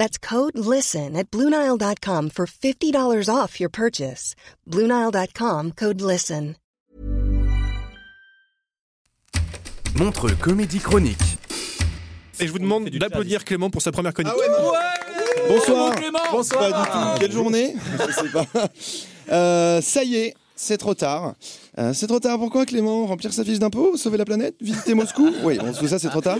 That's code LISTEN at Bluenile.com for $50 off your purchase. Bluenile.com code LISTEN. Montre Comédie Chronique. Et je vous demande d'applaudir Clément pour sa première chronique. Bonsoir. Clément Bonsoir. Pas du tout. Quelle journée Je sais pas. Euh, ça y est, c'est trop tard. Euh, c'est trop tard. Pourquoi, Clément? Remplir sa fiche d'impôt Sauver la planète? Visiter Moscou? Oui, bon, tout ça, c'est trop tard.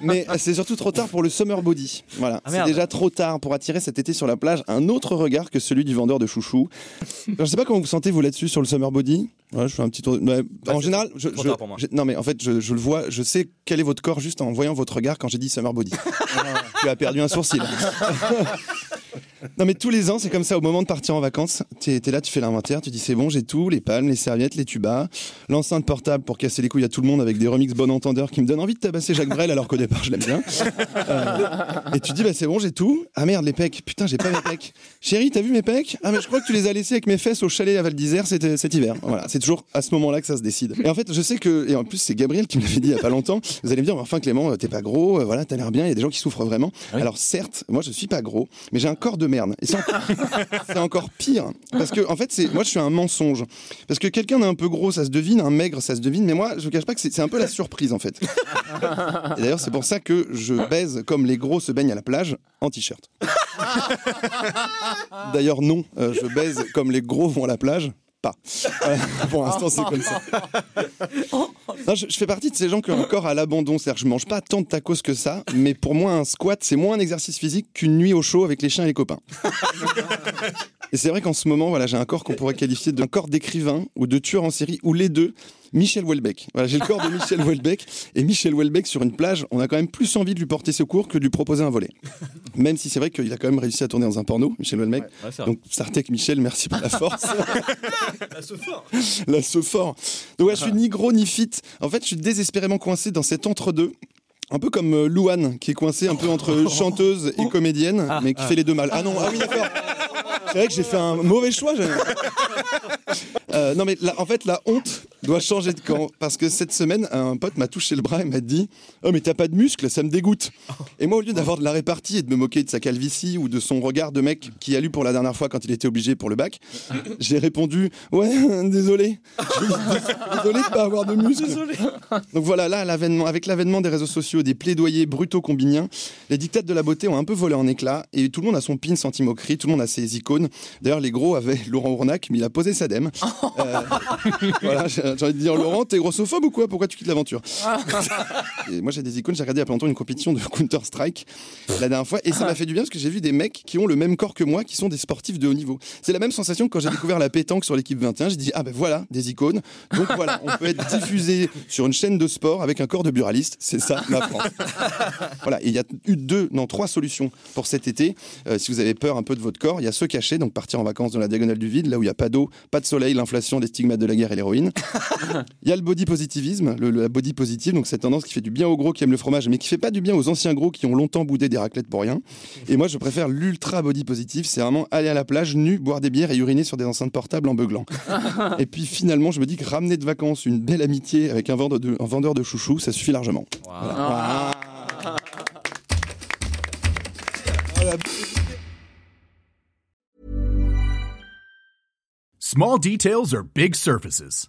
Mais euh, c'est surtout trop tard pour le summer body. Voilà. c'est merde. déjà trop tard pour attirer cet été sur la plage un autre regard que celui du vendeur de chouchous. Alors, je sais pas comment vous sentez, vous, là-dessus, sur le summer body? Ouais, je fais un petit tour. ouais, en général, je, pour moi. je- non, mais en fait, je, je le vois, je sais quel est votre corps juste en voyant votre regard quand j'ai dit summer body. tu as perdu un sourcil. Non mais tous les ans c'est comme ça au moment de partir en vacances, tu es, là, tu fais l'inventaire, tu dis c'est bon j'ai tout, les palmes, les serviettes, les tubas, l'enceinte portable pour casser les couilles à tout le monde avec des remixes bon entendeur qui me donnent envie de tabasser Jacques Brel alors qu'au départ je l'aime bien. Euh, et tu dis bah c'est bon j'ai tout, ah merde les pecs, putain j'ai pas mes pecs. Chérie t'as vu mes pecs? Ah mais je crois que tu les as laissés avec mes fesses au chalet à Val d'Isère cet, cet hiver. Voilà c'est toujours à ce moment-là que ça se décide. Et en fait je sais que, et en plus c'est Gabriel qui me l'avait dit il y a pas longtemps, vous allez me dire enfin Clément t'es pas gros, euh, voilà t'as l'air bien, il y a des gens qui souffrent vraiment. Alors certes moi je suis pas gros, mais j'ai un corps de merde. Et c'est encore pire. Parce que en fait c'est moi je suis un mensonge. Parce que quelqu'un d'un peu gros ça se devine un maigre ça se devine mais moi je vous cache pas que c'est c'est un peu la surprise en fait. Et d'ailleurs c'est pour ça que je baise comme les gros se baignent à la plage en t-shirt. D'ailleurs non euh, je baise comme les gros vont à la plage pas. Euh, pour l'instant, c'est comme ça. Non, je, je fais partie de ces gens qui ont un corps à l'abandon. C'est-à-dire que je mange pas tant de tacos que ça, mais pour moi, un squat, c'est moins un exercice physique qu'une nuit au chaud avec les chiens et les copains. Et c'est vrai qu'en ce moment, voilà, j'ai un corps qu'on pourrait qualifier d'un corps d'écrivain ou de tueur en série, ou les deux. Michel Houellebecq. Voilà, j'ai le corps de Michel Houellebecq. Et Michel Houellebecq, sur une plage, on a quand même plus envie de lui porter secours que de lui proposer un volet. Même si c'est vrai qu'il a quand même réussi à tourner dans un porno, Michel Houellebecq. Ouais. Donc, Sartek Michel, merci pour la force. La fort. La ce fort. Donc ouais, je suis ni gros ni fit. En fait, je suis désespérément coincé dans cet entre-deux. Un peu comme euh, Louane, qui est coincée un peu entre chanteuse et comédienne, mais qui fait les deux mal. Ah non, ah oui, d'accord. C'est vrai que j'ai fait un mauvais choix. Euh, non, mais la- en fait, la honte doit changer de camp. Parce que cette semaine, un pote m'a touché le bras et m'a dit Oh, mais t'as pas de muscles, ça me dégoûte. Et moi, au lieu d'avoir de la répartie et de me moquer de sa calvitie ou de son regard de mec qui a lu pour la dernière fois quand il était obligé pour le bac, j'ai répondu Ouais, désolé. désolé de pas avoir de muscles. Donc voilà, là, l'avènement, avec l'avènement des réseaux sociaux, des plaidoyers brutaux combiniens, les dictates de la beauté ont un peu volé en éclats et tout le monde a son pin anti-moquerie, tout le monde a ses icônes. D'ailleurs, les gros avaient Laurent Ournac, mais il a posé sa dème. Euh, voilà, j'ai j'ai envie de dire Laurent, t'es grossophobe ou quoi? Pourquoi tu quittes l'aventure? Et Moi, j'ai des icônes. J'ai regardé il y a pas longtemps une compétition de Counter-Strike la dernière fois et ça m'a fait du bien parce que j'ai vu des mecs qui ont le même corps que moi, qui sont des sportifs de haut niveau. C'est la même sensation que quand j'ai découvert la pétanque sur l'équipe 21. J'ai dit, ah ben voilà, des icônes. Donc voilà, on peut être diffusé sur une chaîne de sport avec un corps de buraliste. C'est ça, la France. Voilà, et il y a eu deux, non, trois solutions pour cet été. Euh, si vous avez peur un peu de votre corps, il y a se cacher, donc partir en vacances dans la diagonale du vide, là où il n'y a pas d'eau, pas de soleil, l'inflation, les stigmates de la guerre et l'héroïne. Il y a le body positivisme, le, la body positive, donc cette tendance qui fait du bien aux gros qui aiment le fromage, mais qui fait pas du bien aux anciens gros qui ont longtemps boudé des raclettes pour rien. Et moi, je préfère l'ultra body positive, c'est vraiment aller à la plage nu, boire des bières et uriner sur des enceintes portables en beuglant. et puis finalement, je me dis que ramener de vacances une belle amitié avec un vendeur de, un vendeur de chouchous, ça suffit largement. Voilà. Voilà. Small details are big surfaces.